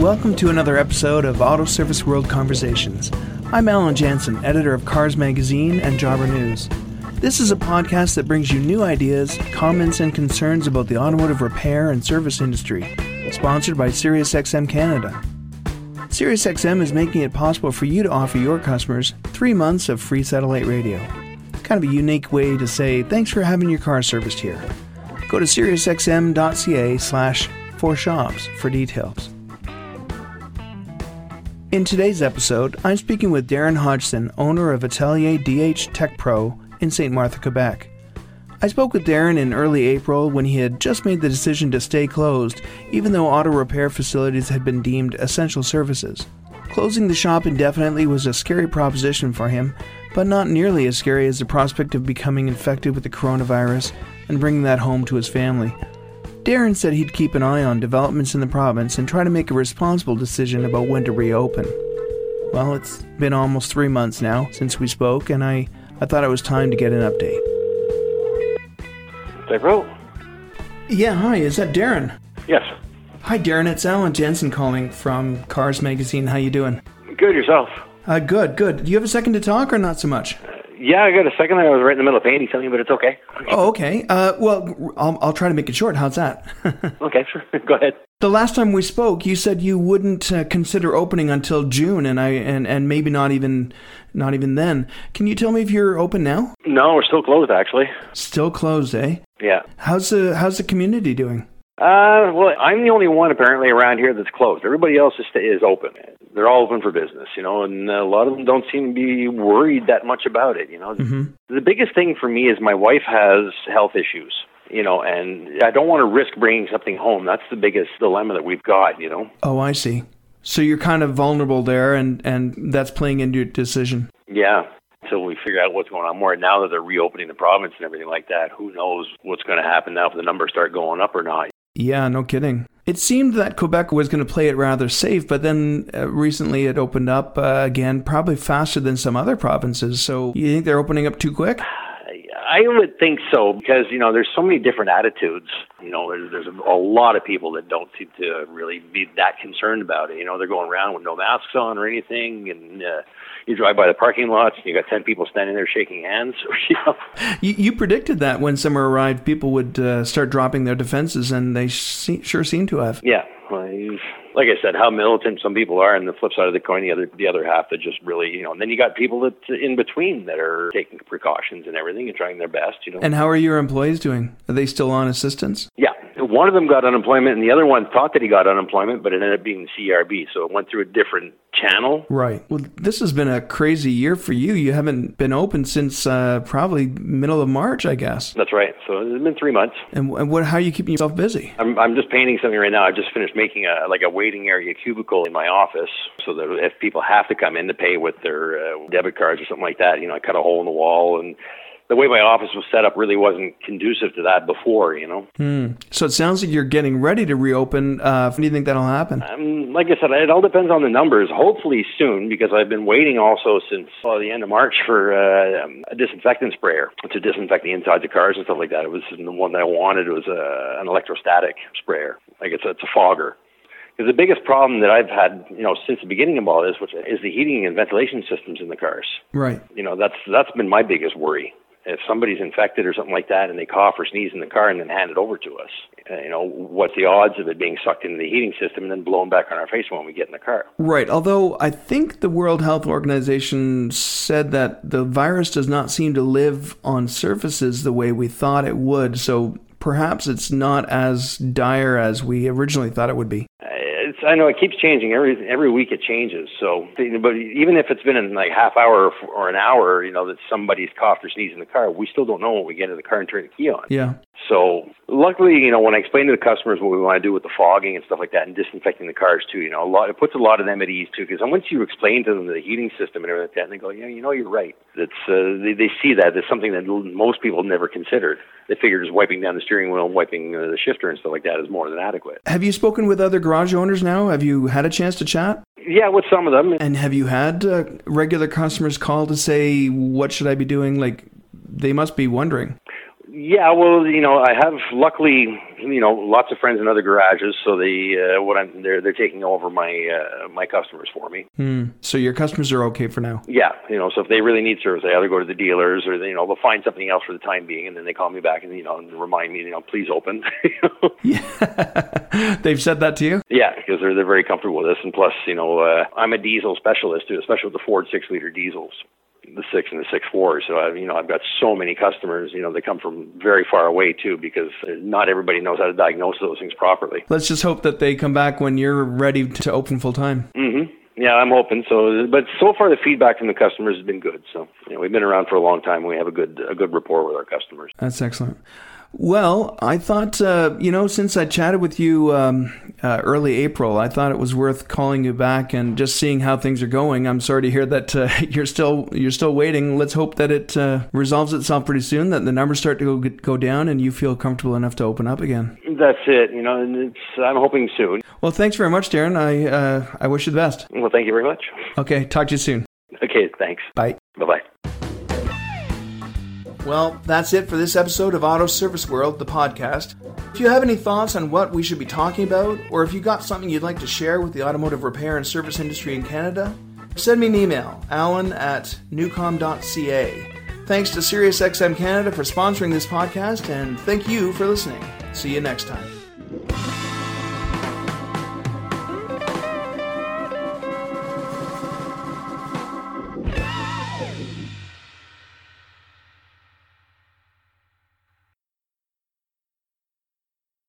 Welcome to another episode of Auto Service World Conversations. I'm Alan Janssen, editor of Cars Magazine and Jobber News. This is a podcast that brings you new ideas, comments, and concerns about the automotive repair and service industry, sponsored by SiriusXM Canada. SiriusXM is making it possible for you to offer your customers three months of free satellite radio. Kind of a unique way to say thanks for having your car serviced here. Go to SiriusXM.ca slash for shops for details. In today's episode, I'm speaking with Darren Hodgson, owner of Atelier DH Tech Pro in St. Martha, Quebec. I spoke with Darren in early April when he had just made the decision to stay closed, even though auto repair facilities had been deemed essential services. Closing the shop indefinitely was a scary proposition for him, but not nearly as scary as the prospect of becoming infected with the coronavirus and bringing that home to his family. Darren said he'd keep an eye on developments in the province and try to make a responsible decision about when to reopen. Well, it's been almost three months now since we spoke, and I, I thought it was time to get an update. Devereaux? Yeah, hi, is that Darren? Yes. Hi, Darren. It's Alan Janssen calling from Cars Magazine. How you doing? Good yourself. Uh, good, good. Do you have a second to talk or not so much? Yeah, I got a second. there. I was right in the middle of painting something, but it's okay. Oh, okay. Uh, well, I'll, I'll try to make it short. How's that? Okay, sure. Go ahead. the last time we spoke, you said you wouldn't uh, consider opening until June, and I and, and maybe not even not even then. Can you tell me if you're open now? No, we're still closed actually. Still closed, eh? Yeah. How's the how's the community doing? Uh, well, I'm the only one apparently around here that's closed. Everybody else is is open. They're all open for business, you know, and a lot of them don't seem to be worried that much about it. You know, Mhm. the biggest thing for me is my wife has health issues. You know, and I don't want to risk bringing something home. That's the biggest dilemma that we've got. You know. Oh, I see. So you're kind of vulnerable there, and and that's playing into your decision. Yeah. Until we figure out what's going on more. Now that they're reopening the province and everything like that, who knows what's going to happen now if the numbers start going up or not. Yeah, no kidding. It seemed that Quebec was going to play it rather safe, but then uh, recently it opened up uh, again, probably faster than some other provinces. So you think they're opening up too quick? I would think so because you know there's so many different attitudes. You know, there's there's a lot of people that don't seem to really be that concerned about it. You know, they're going around with no masks on or anything, and uh, you drive by the parking lots, and you got ten people standing there shaking hands. You know, You, you predicted that when summer arrived, people would uh, start dropping their defenses, and they se- sure seem to have. yeah. Well, like I said, how militant some people are, and the flip side of the coin, the other the other half that just really, you know. And then you got people that in between that are taking precautions and everything and trying their best. You know. And how are your employees doing? Are they still on assistance? Yeah, one of them got unemployment, and the other one thought that he got unemployment, but it ended up being the CERB, so it went through a different channel. Right. Well, this has been a crazy year for you. You haven't been open since uh, probably middle of March, I guess. That's right. So it's been three months. And, and what? How are you keeping yourself busy? I'm I'm just painting something right now. I just finished making a like a waiting area cubicle in my office, so that if people have to come in to pay with their uh, debit cards or something like that, you know, I cut a hole in the wall and. The way my office was set up really wasn't conducive to that before, you know. Hmm. So it sounds like you're getting ready to reopen. Uh, when do you think that'll happen? Um, like I said, it all depends on the numbers. Hopefully soon, because I've been waiting also since well, the end of March for uh, um, a disinfectant sprayer to disinfect the insides of cars and stuff like that. It was the one that I wanted. It was uh, an electrostatic sprayer, like it's it's a fogger. Because the biggest problem that I've had, you know, since the beginning of all this, which is the heating and ventilation systems in the cars. Right. You know, that's that's been my biggest worry. If somebody's infected or something like that, and they cough or sneeze in the car and then hand it over to us, uh, you know, what's the odds of it being sucked into the heating system and then blown back on our face when we get in the car? Right. Although I think the World Health Organization said that the virus does not seem to live on surfaces the way we thought it would. So perhaps it's not as dire as we originally thought it would be. It's, I know it keeps changing every every week. It changes. So, but even if it's been in like half hour or, or an hour, you know that somebody's coughed or sneezed in the car, we still don't know when we get in the car and turn the key on. Yeah. So luckily, you know, when I explain to the customers what we want to do with the fogging and stuff like that, and disinfecting the cars too, you know, a lot it puts a lot of them at ease too. Because once you explain to them the heating system and everything like that, and they go, yeah, you know, you're right. It's uh, they, they see that as something that most people never considered. They figure just wiping down the steering wheel, and wiping uh, the shifter and stuff like that is more than adequate. Have you spoken with other garage owners now? Have you had a chance to chat? Yeah, with some of them, And have you had uh, regular customers call to say, what should I be doing? Like, they must be wondering. Yeah, well, you know, I have luckily, you know, lots of friends in other garages, so they uh, what I'm they're they're taking over my uh, my customers for me. Hmm. So your customers are okay for now. Yeah, you know, so if they really need service, they either go to the dealers or they, you know they'll find something else for the time being, and then they call me back and you know and remind me, you know, please open. yeah, they've said that to you. Yeah, because they're they're very comfortable with this, and plus, you know, uh, I'm a diesel specialist too, especially with the Ford six liter diesels the six and the six four. So I've, you know, I've got so many customers. You know, they come from very far away too, because not everybody knows how to diagnose those things properly. Let's just hope that they come back when you're ready to open full time. Mm-hmm. Yeah, I'm hoping so. But so far, the feedback from the customers has been good. So you know, we've been around for a long time. We have a good a good rapport with our customers. That's excellent. Well, I thought, uh, you know, since I chatted with you um, uh, early April, I thought it was worth calling you back and just seeing how things are going. I'm sorry to hear that uh, you're still you're still waiting. Let's hope that it uh, resolves itself pretty soon, that the numbers start to go, go down, and you feel comfortable enough to open up again. That's it. You know, and it's I'm hoping soon. Well, thanks very much, Darren. I uh, I wish you the best. Well, thank you very much. Okay, talk to you soon. Okay, thanks. Bye. Bye bye. Well, that's it for this episode of Auto Service World, the podcast. If you have any thoughts on what we should be talking about, or if you got something you'd like to share with the automotive repair and service industry in Canada, send me an email, alan at newcom.ca. Thanks to SiriusXM Canada for sponsoring this podcast, and thank you for listening. See you next time.